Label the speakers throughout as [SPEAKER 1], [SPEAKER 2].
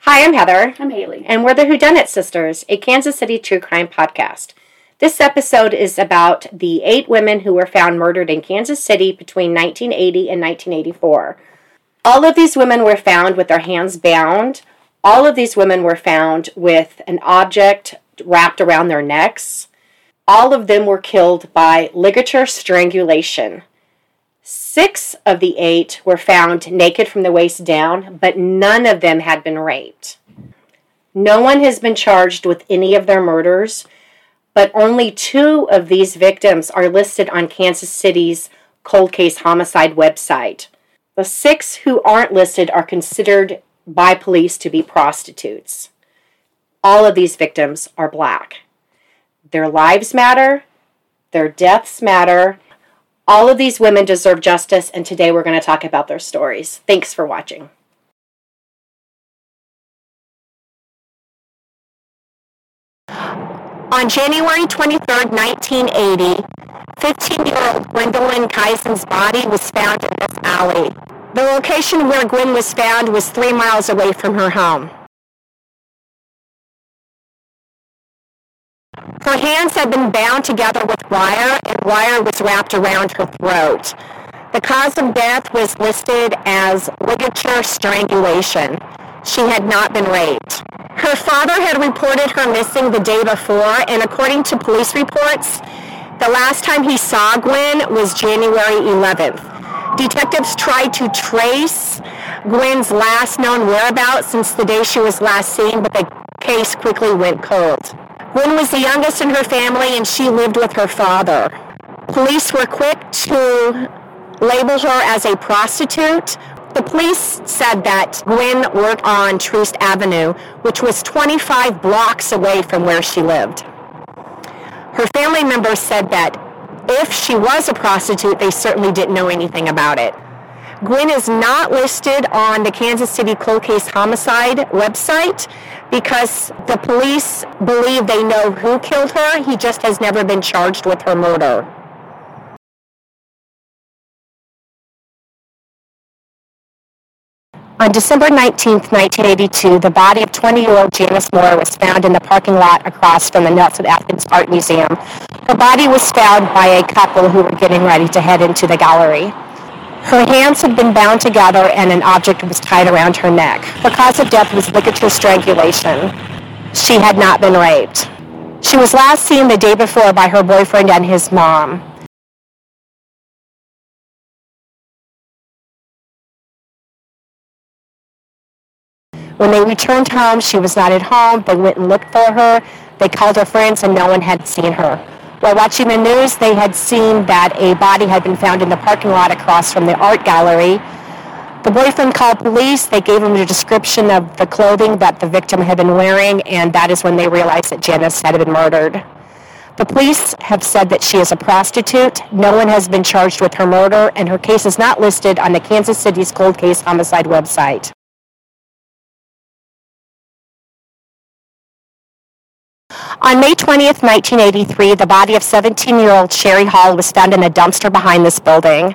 [SPEAKER 1] Hi, I'm Heather,
[SPEAKER 2] I'm Haley.
[SPEAKER 1] and we're the Who Dunnit Sisters, a Kansas City true crime podcast. This episode is about the eight women who were found murdered in Kansas City between 1980 and 1984. All of these women were found with their hands bound. All of these women were found with an object wrapped around their necks. All of them were killed by ligature strangulation. Six of the eight were found naked from the waist down, but none of them had been raped. No one has been charged with any of their murders, but only two of these victims are listed on Kansas City's cold case homicide website. The six who aren't listed are considered by police to be prostitutes. All of these victims are black. Their lives matter, their deaths matter. All of these women deserve justice, and today we're going to talk about their stories. Thanks for watching. On January 23, 1980, 15 year old Gwendolyn Kizine's body was found in this alley. The location where Gwen was found was three miles away from her home. Her hands had been bound together with wire, and wire was wrapped around her throat. The cause of death was listed as ligature strangulation. She had not been raped. Her father had reported her missing the day before, and according to police reports, the last time he saw Gwen was January 11th. Detectives tried to trace Gwen's last known whereabouts since the day she was last seen, but the case quickly went cold. Gwen was the youngest in her family and she lived with her father. Police were quick to label her as a prostitute. The police said that Gwen worked on Troost Avenue, which was 25 blocks away from where she lived. Her family members said that if she was a prostitute, they certainly didn't know anything about it. Gwen is not listed on the Kansas City Cold Case Homicide website because the police believe they know who killed her. He just has never been charged with her murder. On December 19, 1982, the body of 20-year-old Janice Moore was found in the parking lot across from the Nelson Atkins Art Museum. Her body was found by a couple who were getting ready to head into the gallery. Her hands had been bound together and an object was tied around her neck. Her cause of death was ligature strangulation. She had not been raped. She was last seen the day before by her boyfriend and his mom. When they returned home, she was not at home. They went and looked for her. They called her friends and no one had seen her. While watching the news, they had seen that a body had been found in the parking lot across from the art gallery. The boyfriend called police. They gave him a description of the clothing that the victim had been wearing, and that is when they realized that Janice had been murdered. The police have said that she is a prostitute. No one has been charged with her murder, and her case is not listed on the Kansas City's cold case homicide website. On May 20th, 1983, the body of 17-year-old Sherrie Hall was found in a dumpster behind this building.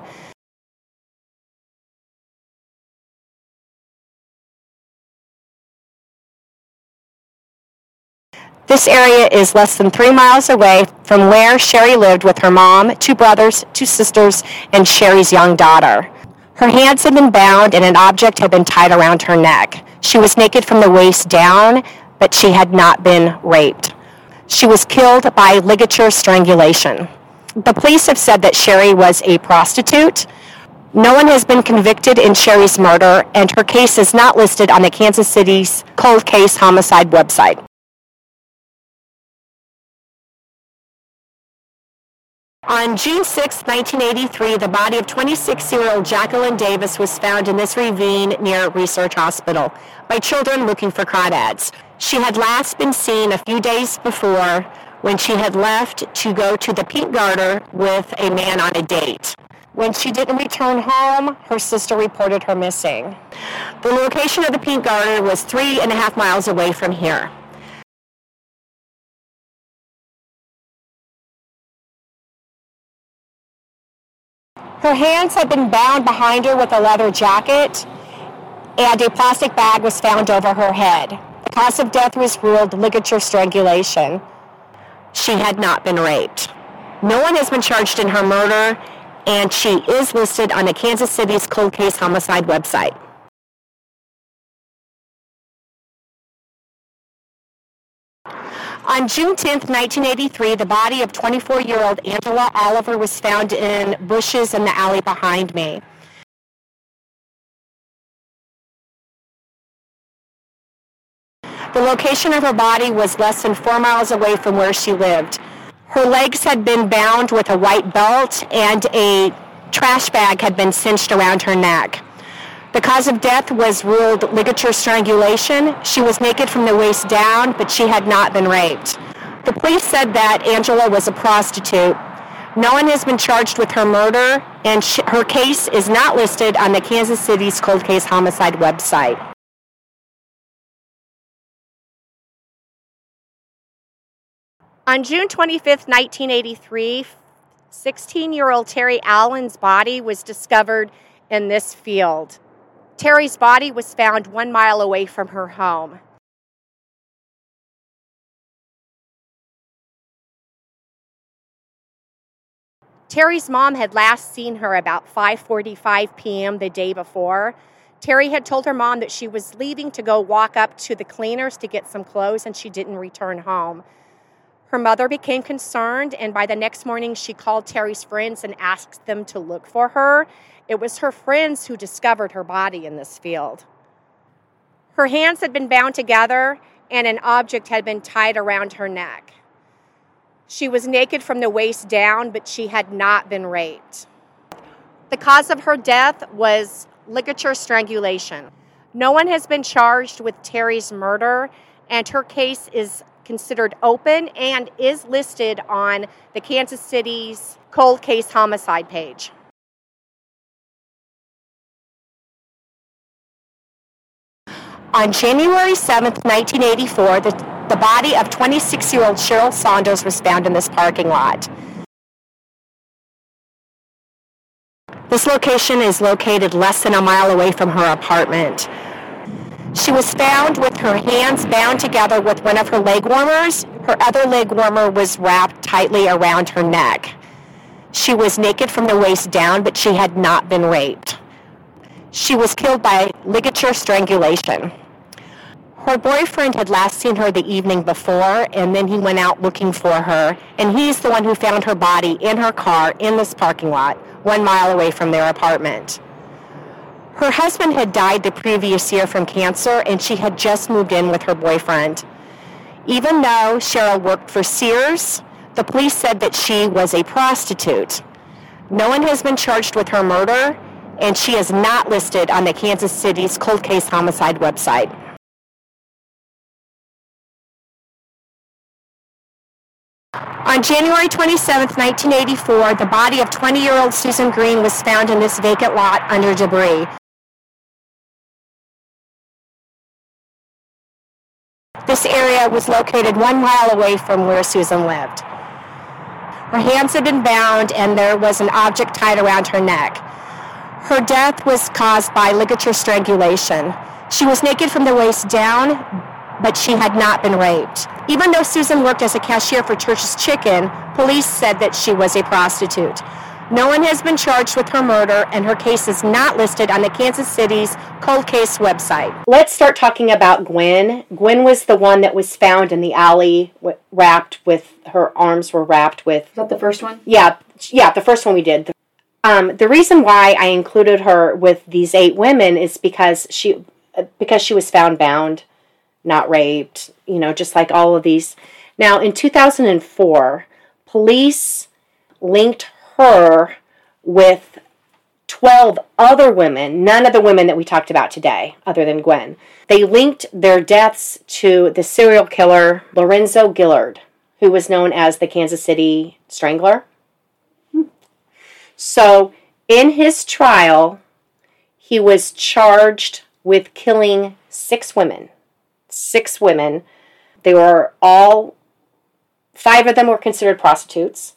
[SPEAKER 1] This area is less than three miles away from where Sherrie lived with her mom, two brothers, two sisters, and Sherrie's young daughter. Her hands had been bound and an object had been tied around her neck. She was naked from the waist down, but she had not been raped. She was killed by ligature strangulation. The police have said that Sherrie was a prostitute. No one has been convicted in Sherrie's murder, and her case is not listed on the Kansas City's cold case homicide website. On June 6, 1983, the body of 26-year-old Jacqueline Davis was found in this ravine near Research Hospital by children looking for crawdads. She had last been seen a few days before when she had left to go to the Pink Garter with a man on a date. When she didn't return home, her sister reported her missing. The location of the Pink Garter was three and a half miles away from here. Her hands had been bound behind her with a leather jacket, and a plastic bag was found over her head. The cause of death was ruled ligature strangulation. She had not been raped. No one has been charged in her murder, and she is listed on the Kansas City's cold case homicide website. On June 10, 1983, the body of 24-year-old Angela Oliver was found in bushes in the alley behind me. The location of her body was less than four miles away from where she lived. Her legs had been bound with a white belt and a trash bag had been cinched around her neck. The cause of death was ruled ligature strangulation. She was naked from the waist down, but she had not been raped. The police said that Angela was a prostitute. No one has been charged with her murder, and she, her case is not listed on the Kansas City's cold case homicide website.
[SPEAKER 2] On June 25, 1983, 16 year old Terri Allen's body was discovered in this field. Terri's body was found one mile away from her home. Terri's mom had last seen her about 5:45 p.m. the day before. Terri had told her mom that she was leaving to go walk up to the cleaners to get some clothes and she didn't return home. Her mother became concerned, and by the next morning, she called Terri's friends and asked them to look for her. It was her friends who discovered her body in this field. Her hands had been bound together, and an object had been tied around her neck. She was naked from the waist down, but she had not been raped. The cause of her death was ligature strangulation. No one has been charged with Terri's murder, and her case is considered open and is listed on the Kansas City's cold case homicide page.
[SPEAKER 1] On January 7, 1984, the, the body of 26 year old Cheryl Saunders was found in this parking lot. This location is located less than a mile away from her apartment. She was found with her hands bound together with one of her leg warmers. Her other leg warmer was wrapped tightly around her neck. She was naked from the waist down, but she had not been raped. She was killed by ligature strangulation. Her boyfriend had last seen her the evening before, and then he went out looking for her, and he's the one who found her body in her car in this parking lot, one mile away from their apartment. Her husband had died the previous year from cancer, and she had just moved in with her boyfriend. Even though Cheryl worked for Sears, the police said that she was a prostitute. No one has been charged with her murder, and she is not listed on the Kansas City's cold case homicide website. On January 27, 1984, the body of 20-year-old Susan Green was found in this vacant lot under debris. This area was located one mile away from where Susan lived. Her hands had been bound and there was an object tied around her neck. Her death was caused by ligature strangulation. She was naked from the waist down, but she had not been raped. Even though Susan worked as a cashier for Church's Chicken, police said that she was a prostitute. No one has been charged with her murder, and her case is not listed on the Kansas City's cold case website.
[SPEAKER 2] Let's start talking about Gwen. Gwen was the one that was found in the alley, wrapped with her arms were wrapped with.
[SPEAKER 3] Is that the first one?
[SPEAKER 2] Yeah, yeah, the first one we did. Um, the reason why I included her with these eight women is because she because she was found bound, not raped. You know, just like all of these. Now, in 2004, police linked her with 12 other women, none of the women that we talked about today, other than Gwen. They linked their deaths to the serial killer Lorenzo Gilyard, who was known as the Kansas City Strangler. So, in his trial, he was charged with killing six women. Six women. They were all, five of them were considered prostitutes.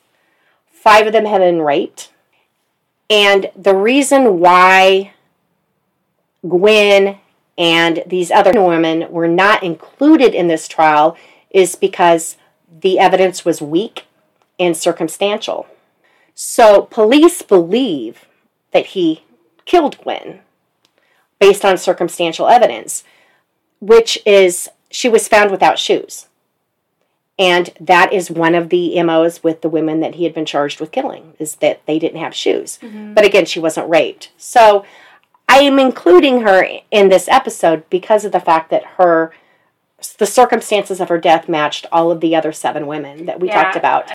[SPEAKER 2] Five of them had been raped. And the reason why Gwen
[SPEAKER 1] and these other women were not included in this trial is because the evidence was weak and circumstantial. So police believe that he killed Gwen based on circumstantial evidence, which is she was found without shoes. And that is one of the MOs with the women that he had been charged with killing, is that they didn't have shoes. Mm-hmm. But again, she wasn't raped. So I am including her in this episode because of the fact that her the circumstances of her death matched all of the other seven women that we yeah. talked about.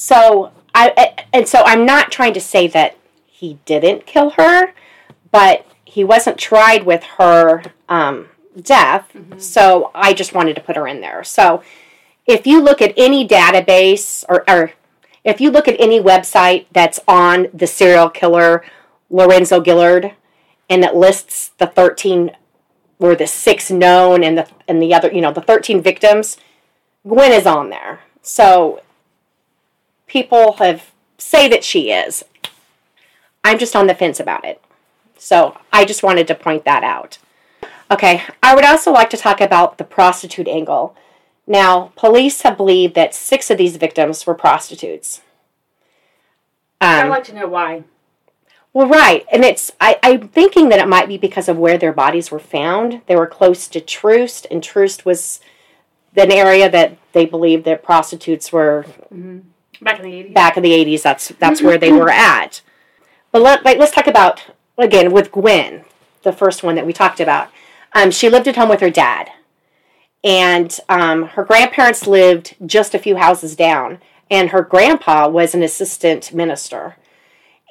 [SPEAKER 1] So I and so I'm not trying to say that he didn't kill her, but he wasn't tried with her um, death. Mm-hmm. So I just wanted to put her in there. So if you look at any database or, or if you look at any website that's on the serial killer Lorenzo Gilyard and it lists the 13 or the six known and the and the other, you know, the 13 victims, Gwen is on there. So people have say that she is. I'm just on the fence about it. So I just wanted to point that out. Okay, I would also like to talk about the prostitute angle. Now, police have believed that six of these victims were prostitutes.
[SPEAKER 3] Um, I'd like to know why.
[SPEAKER 1] Well, right, and it's I, I'm thinking that it might be because of where their bodies were found. They were close to Troost, and Troost was an area that they believed that prostitutes were
[SPEAKER 3] mm-hmm. Back in the 80s.
[SPEAKER 1] Back in the 80s, that's that's where they were at. But let, like, let's talk about again with Gwen, the first one that we talked about. Um, she lived at home with her dad, and um, her grandparents lived just a few houses down, and her grandpa was an assistant minister.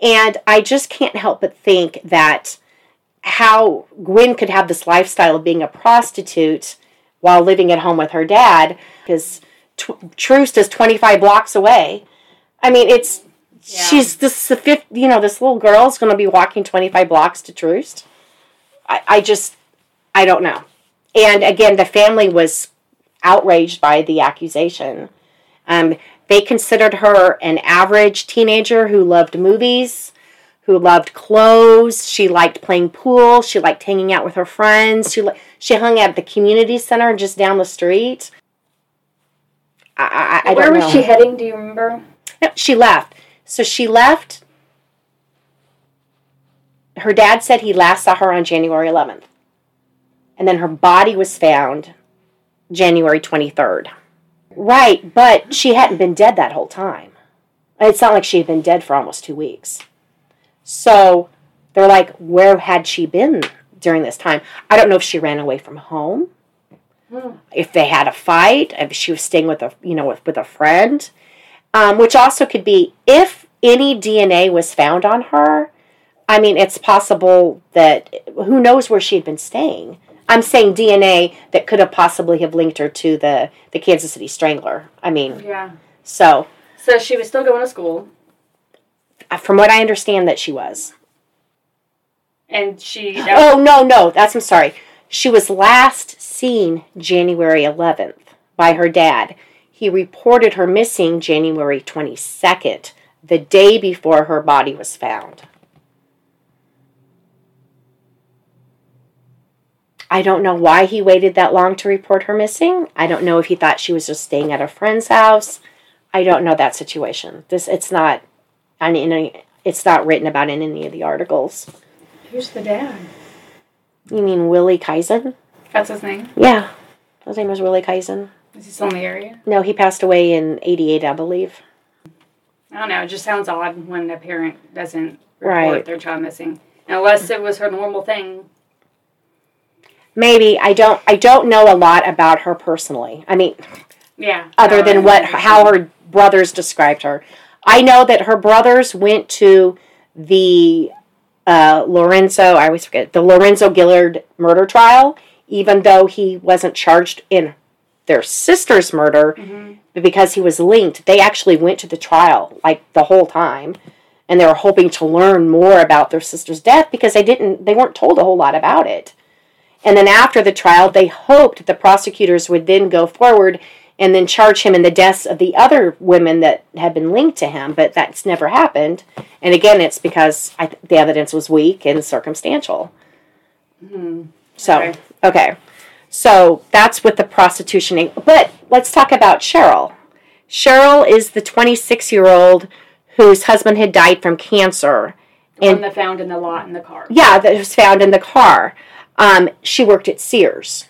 [SPEAKER 1] And I just can't help but think that how Gwen could have this lifestyle of being a prostitute while living at home with her dad, because tw- Troost is 25 blocks away. I mean, it's yeah. she's this the fifth, you know, this little girl's going to be walking 25 blocks to Troost. I, I just, I don't know. And again, the family was outraged by the accusation. Um, they considered her an average teenager who loved movies, who loved clothes. She liked playing pool. She liked hanging out with her friends. She she hung out at the community center just down the street. I, I, I
[SPEAKER 3] Where was know. she heading? Do you remember?
[SPEAKER 1] No, she left. So she left. Her dad said he last saw her on January 11th. And then her body was found January 23rd. Right, but she hadn't been dead that whole time. It's not like she had been dead for almost two weeks. So they're like, where had she been during this time? I don't know if she ran away from home. If they had a fight, if she was staying with a you know with, with a friend, um, which also could be if any DNA was found on her. I mean, it's possible that who knows where she had been staying. I'm saying DNA that could have possibly have linked her to the the Kansas City Strangler. I mean,
[SPEAKER 3] yeah.
[SPEAKER 1] So,
[SPEAKER 3] so she was still going to school.
[SPEAKER 1] Uh, from what I understand, that she was.
[SPEAKER 3] And she.
[SPEAKER 1] Oh no, no, that's I'm sorry. She was last seen January 11th by her dad. He reported her missing January 22nd, the day before her body was found. I don't know why he waited that long to report her missing. I don't know if he thought she was just staying at a friend's house. I don't know that situation. This it's not on any it's not written about in any of the articles.
[SPEAKER 3] Who's the dad?
[SPEAKER 1] You mean Willie Kizine?
[SPEAKER 3] That's his name?
[SPEAKER 1] Yeah. His name was Willie Kizine.
[SPEAKER 3] Is he still in the area?
[SPEAKER 1] No, he passed away in 88, I believe.
[SPEAKER 3] I don't know. It just sounds odd when a parent doesn't report right. their child missing. Unless it was her normal thing.
[SPEAKER 1] Maybe. I don't I don't know a lot about her personally. I mean,
[SPEAKER 3] yeah.
[SPEAKER 1] Other no, than what how her brothers described her. I know that her brothers went to the uh, Lorenzo, I always forget, the Lorenzo Gilyard murder trial, even though he wasn't charged in their sister's murder,
[SPEAKER 3] Mm-hmm.
[SPEAKER 1] but because he was linked, they actually went to the trial like the whole time. And they were hoping to learn more about their sister's death because they didn't they weren't told a whole lot about it. And then after the trial, they hoped the prosecutors would then go forward and then charge him in the deaths of the other women that had been linked to him, but that's never happened. And again, it's because I, the evidence was weak and circumstantial. So,
[SPEAKER 3] Okay.
[SPEAKER 1] okay. So that's with the prostitution. But let's talk about Cheryl. Cheryl is the 26 year old whose husband had died from cancer.
[SPEAKER 3] The
[SPEAKER 1] And-
[SPEAKER 3] one that found in the lot in the car.
[SPEAKER 1] Yeah, that was found in the car. Um, she worked at Sears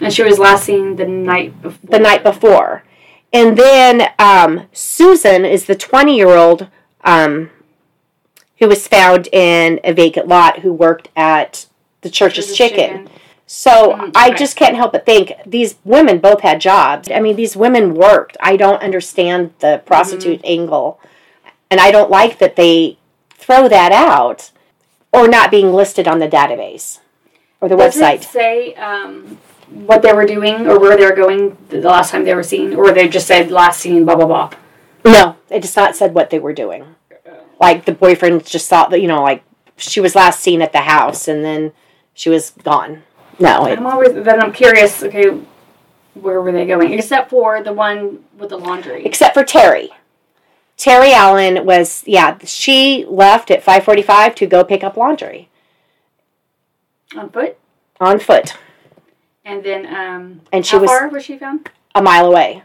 [SPEAKER 3] And she was last seen the night before.
[SPEAKER 1] the night before. And then um, Susan is the 20 year old um, who was found in a vacant lot who worked at the church's
[SPEAKER 3] Church's
[SPEAKER 1] chicken.
[SPEAKER 3] Chicken.
[SPEAKER 1] So
[SPEAKER 3] Mm,
[SPEAKER 1] I just can't help but think these women both had jobs. I mean, these women worked. I don't understand the prostitute
[SPEAKER 3] Mm-hmm.
[SPEAKER 1] angle. And I don't like that they throw that out or not being listed on the database or the
[SPEAKER 3] Does
[SPEAKER 1] website.
[SPEAKER 3] it say um, what they were doing or where they were going the last time they were seen, or they just said last seen blah blah blah?
[SPEAKER 1] No, it just not said what they were doing. Like the boyfriend just thought that you know, like she was last seen at the house and then she was gone. No, it,
[SPEAKER 3] I'm always then I'm curious. Okay, where were they going? Except for the one with the laundry.
[SPEAKER 1] except for Terri. Terri Allen was yeah, she left at 5:45 to go pick up laundry
[SPEAKER 3] on foot.
[SPEAKER 1] on foot
[SPEAKER 3] And then, um,
[SPEAKER 1] And she
[SPEAKER 3] how
[SPEAKER 1] was-
[SPEAKER 3] far was she found?
[SPEAKER 1] a mile away.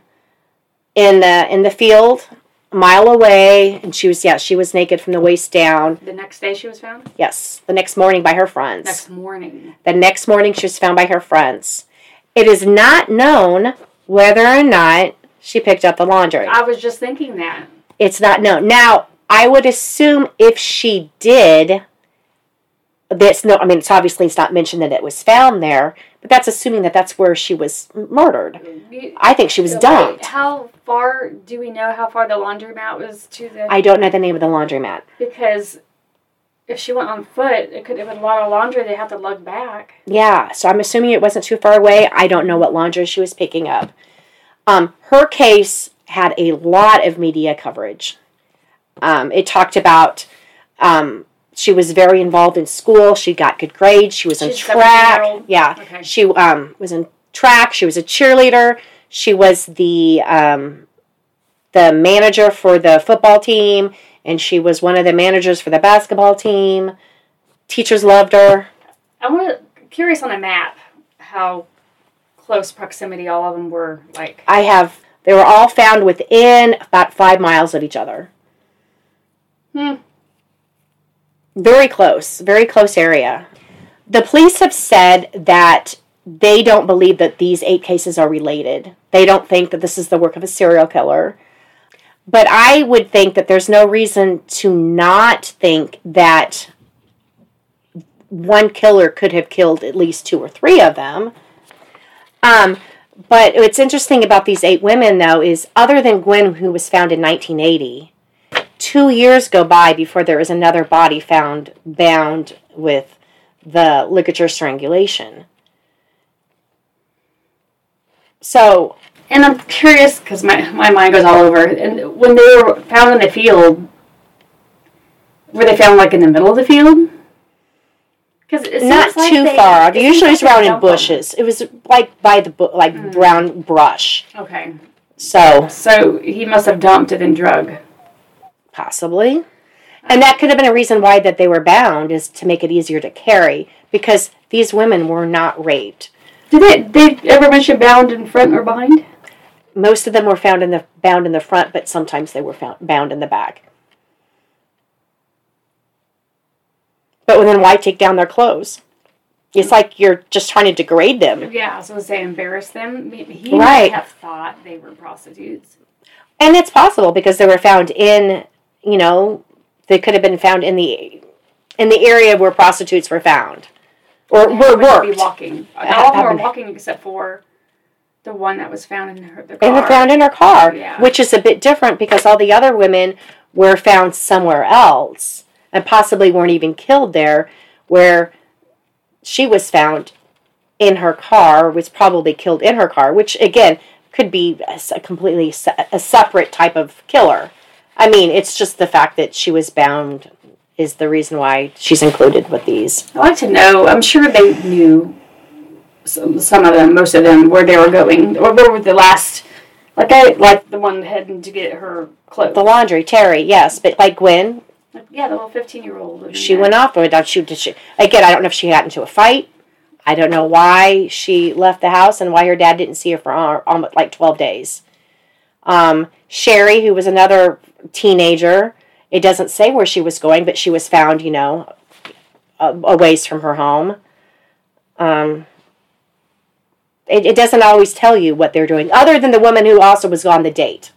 [SPEAKER 1] In the in the field, a mile away, and she was yeah, she was naked from the waist down.
[SPEAKER 3] The next day she was found.
[SPEAKER 1] Yes, the next morning by her friends.
[SPEAKER 3] Next morning.
[SPEAKER 1] The next morning, she was found by her friends. It is not known whether or not she picked up the laundry.
[SPEAKER 3] I was just thinking that.
[SPEAKER 1] It's not known. Now, I would assume if she did, this no, I mean, it's obviously it's not mentioned that it was found there, but that's assuming that that's where she was murdered. I think she was
[SPEAKER 3] wait,
[SPEAKER 1] dumped.
[SPEAKER 3] How far do we know how far the laundromat was to the?
[SPEAKER 1] I don't know the name of the laundromat.
[SPEAKER 3] because if she went on foot, it could have been a lot of laundry they have to lug back.
[SPEAKER 1] Yeah, so I'm assuming it wasn't too far away. I don't know what laundry she was picking up. Um, her case had a lot of media coverage. Um, it talked about um, she was very involved in school. She got good grades. She was in track. Yeah,
[SPEAKER 3] Okay.
[SPEAKER 1] she um, was in track. She was a cheerleader. She was the um, the manager for the football team, and she was one of the managers for the basketball team. Teachers loved her.
[SPEAKER 3] I want curious on a map how close proximity all of them were. Like
[SPEAKER 1] I have. They were all found within about five miles of each other.
[SPEAKER 3] Hmm.
[SPEAKER 1] Very close, very close area. The police have said that they don't believe that these eight cases are related. They don't think that this is the work of a serial killer. But I would think that there's no reason to not think that one killer could have killed at least two or three of them. Um, but what's interesting about these eight women, though, is other than Gwen, who was found in 1980, two years go by before there is another body found bound with the ligature strangulation. So,
[SPEAKER 3] And I'm curious because my, my mind goes all over. And when they were found in the field, were they found like in the middle of the field? Because it
[SPEAKER 1] not
[SPEAKER 3] like
[SPEAKER 1] too
[SPEAKER 3] they-
[SPEAKER 1] far.
[SPEAKER 3] seems
[SPEAKER 1] Usually it's around in
[SPEAKER 3] dumped them.
[SPEAKER 1] bushes. It was like by the bu- like hmm. brown brush.
[SPEAKER 3] Okay,
[SPEAKER 1] So
[SPEAKER 3] so he must have dumped it and drug.
[SPEAKER 1] Possibly, and that could have been a reason why that they were bound is to make it easier to carry because these women were not raped.
[SPEAKER 3] Did they they ever mention bound in front or behind?
[SPEAKER 1] Most of them were found in the bound in the front, but sometimes they were found bound in the back. But then why take down their clothes? It's like you're just trying to degrade them.
[SPEAKER 3] Yeah, so was they embarrass them? Maybe He
[SPEAKER 1] Right.
[SPEAKER 3] might have thought they were prostitutes.
[SPEAKER 1] And it's possible because they were found in, you know, they could have been found in the in the area where prostitutes were found or were
[SPEAKER 3] to be
[SPEAKER 1] worked.
[SPEAKER 3] walking. All of them were walking except for the one that was found in her the
[SPEAKER 1] They were found in her car,
[SPEAKER 3] Yeah.
[SPEAKER 1] which is a bit different because all the other women were found somewhere else and possibly weren't even killed there, where she was found in her car, was probably killed in her car, which again could be a completely se- a separate type of killer. I mean, it's just the fact that she was bound is the reason why she's included with these.
[SPEAKER 3] I'd like to know. I'm sure they knew some, some of them, most of them, where they were going, or where were the last. Like I like the one heading to get her clothes.
[SPEAKER 1] The laundry, Terri, yes, but like Gwen,
[SPEAKER 3] yeah, the little 15 year old.
[SPEAKER 1] she went off without she did she again. I don't know if she got into a fight. I don't know why she left the house and why her dad didn't see her for almost like twelve days. Um, Sherrie, who was another teenager, it doesn't say where she was going, but she was found, you know, a, a ways from her home. Um, it, it doesn't always tell you what they're doing, other than the woman who also was on the date.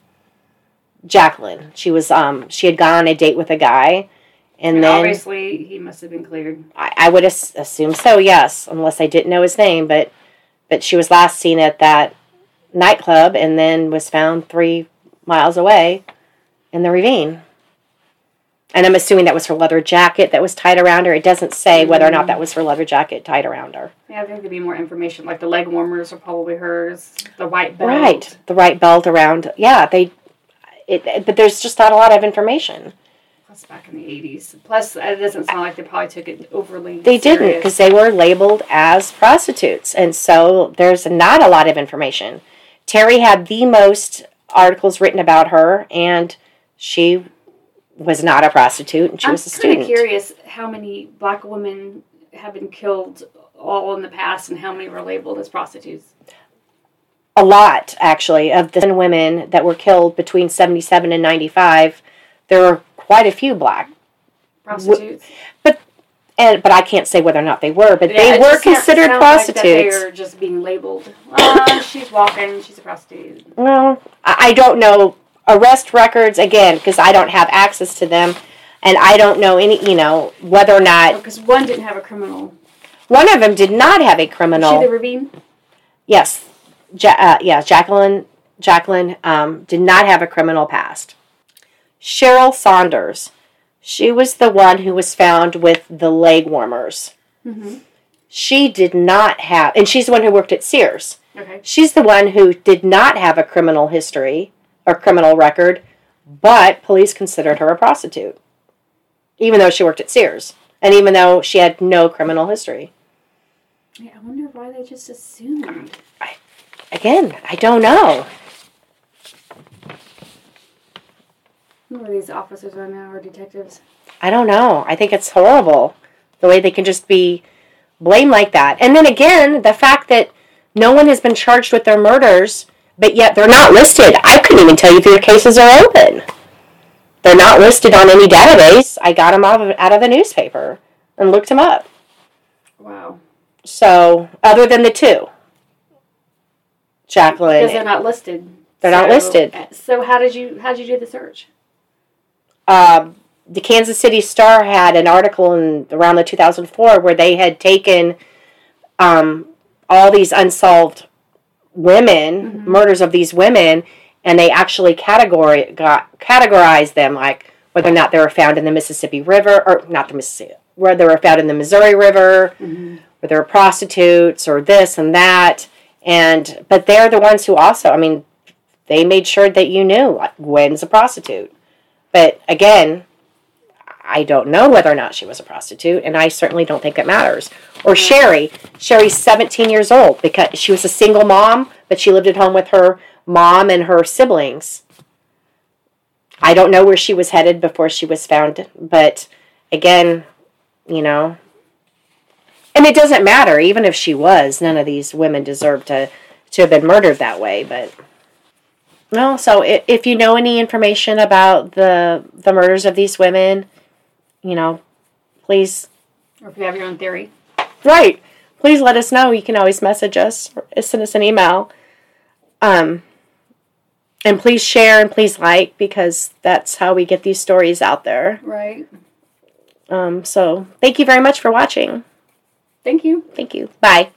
[SPEAKER 1] Jacqueline, she was um she had gone on a date with a guy, and
[SPEAKER 3] And
[SPEAKER 1] then
[SPEAKER 3] obviously he must have been cleared.
[SPEAKER 1] I, I would as- assume so, yes, unless I didn't know his name. But but she was last seen at that nightclub, and then was found three miles away in the ravine. And I'm assuming that was her leather jacket that was tied around her. It doesn't say whether or not that was her leather jacket tied around her.
[SPEAKER 3] Yeah, I think there'd be more information. Like the leg warmers are probably hers. The white belt.
[SPEAKER 1] Right, the right belt around. Yeah, they. It, but there's just not a lot of information.
[SPEAKER 3] Plus back in the 80s. Plus, uh, it doesn't sound like they probably took it overly.
[SPEAKER 1] They didn't because they were labeled as prostitutes, and so there's not a lot of information. Terri had the most articles written about her, and she was not a prostitute, and she was a student.
[SPEAKER 3] I'm
[SPEAKER 1] was a
[SPEAKER 3] kind
[SPEAKER 1] student.
[SPEAKER 3] of curious how many black women have been killed all in the past and how many were labeled as prostitutes.
[SPEAKER 1] A lot, actually, of the 10 women that were killed between 77 and 95, there were quite a few black.
[SPEAKER 3] Prostitutes.
[SPEAKER 1] But And, but I can't say whether or not they were, but
[SPEAKER 3] Yeah,
[SPEAKER 1] they were considered
[SPEAKER 3] sounds like
[SPEAKER 1] prostitutes.
[SPEAKER 3] they're just being labeled. Uh, she's walking. She's a prostitute.
[SPEAKER 1] Well, I don't know arrest records again because I don't have access to them, and I don't know any. You know whether or not
[SPEAKER 3] Because one didn't have a criminal.
[SPEAKER 1] one of them did not have a
[SPEAKER 3] Was she
[SPEAKER 1] criminal.
[SPEAKER 3] the ravine?
[SPEAKER 1] yes, ja- uh, yeah, Jacqueline. Jacqueline um, did not have a criminal past. Cheryl Saunders, she was the one who was found with the leg warmers.
[SPEAKER 3] Mm-hmm.
[SPEAKER 1] She did not have, and she's the one who worked at Sears.
[SPEAKER 3] Okay.
[SPEAKER 1] She's the one who did not have a criminal history or criminal record, but police considered her a prostitute, even though she worked at Sears, and even though she had no criminal history.
[SPEAKER 3] Yeah, I wonder why they just assumed.
[SPEAKER 1] Um, again, I don't know.
[SPEAKER 3] Who are these officers right now or detectives?
[SPEAKER 1] I don't know. I think it's horrible the way they can just be blamed like that. And then again, the fact that no one has been charged with their murders, but yet they're not listed. I couldn't even tell you if your cases are open. They're not listed on any database. I got them out of, out of the newspaper and looked them up.
[SPEAKER 3] Wow.
[SPEAKER 1] So, other than the two, Jacqueline,
[SPEAKER 3] Because they're not listed.
[SPEAKER 1] They're not listed.
[SPEAKER 3] So how did you how did you do the search?
[SPEAKER 1] um, the Kansas City Star had an article in around the 2004 where they had taken um, all these unsolved women, mm-hmm. murders of these women, and they actually category got categorized them like whether or not they were found in the Mississippi River or not the Mississippi, where they were found in the Missouri River, mm-hmm. where they were prostitutes or this and that, and but they're the ones who also, I mean, they made sure that you knew like Gwen's a prostitute. But again, I don't know whether or not she was a prostitute, and I certainly don't think it matters. Or Sherrie. Sherrie's 17 years old because she was a single mom, but she lived at home with her mom and her siblings. I don't know where she was headed before she was found, but again, you know. And it doesn't matter, even if she was, none of these women deserve to, to have been murdered that way, but. No, so if, if you know any information about the the murders of these women, you know, please
[SPEAKER 3] Or if you have your own theory.
[SPEAKER 1] right, please let us know. You can always message us or send us an email. Um, and please share and please like because that's how we get these stories out there.
[SPEAKER 3] Right.
[SPEAKER 1] Um, so thank you very much for watching.
[SPEAKER 3] Thank you.
[SPEAKER 1] Thank you. Bye.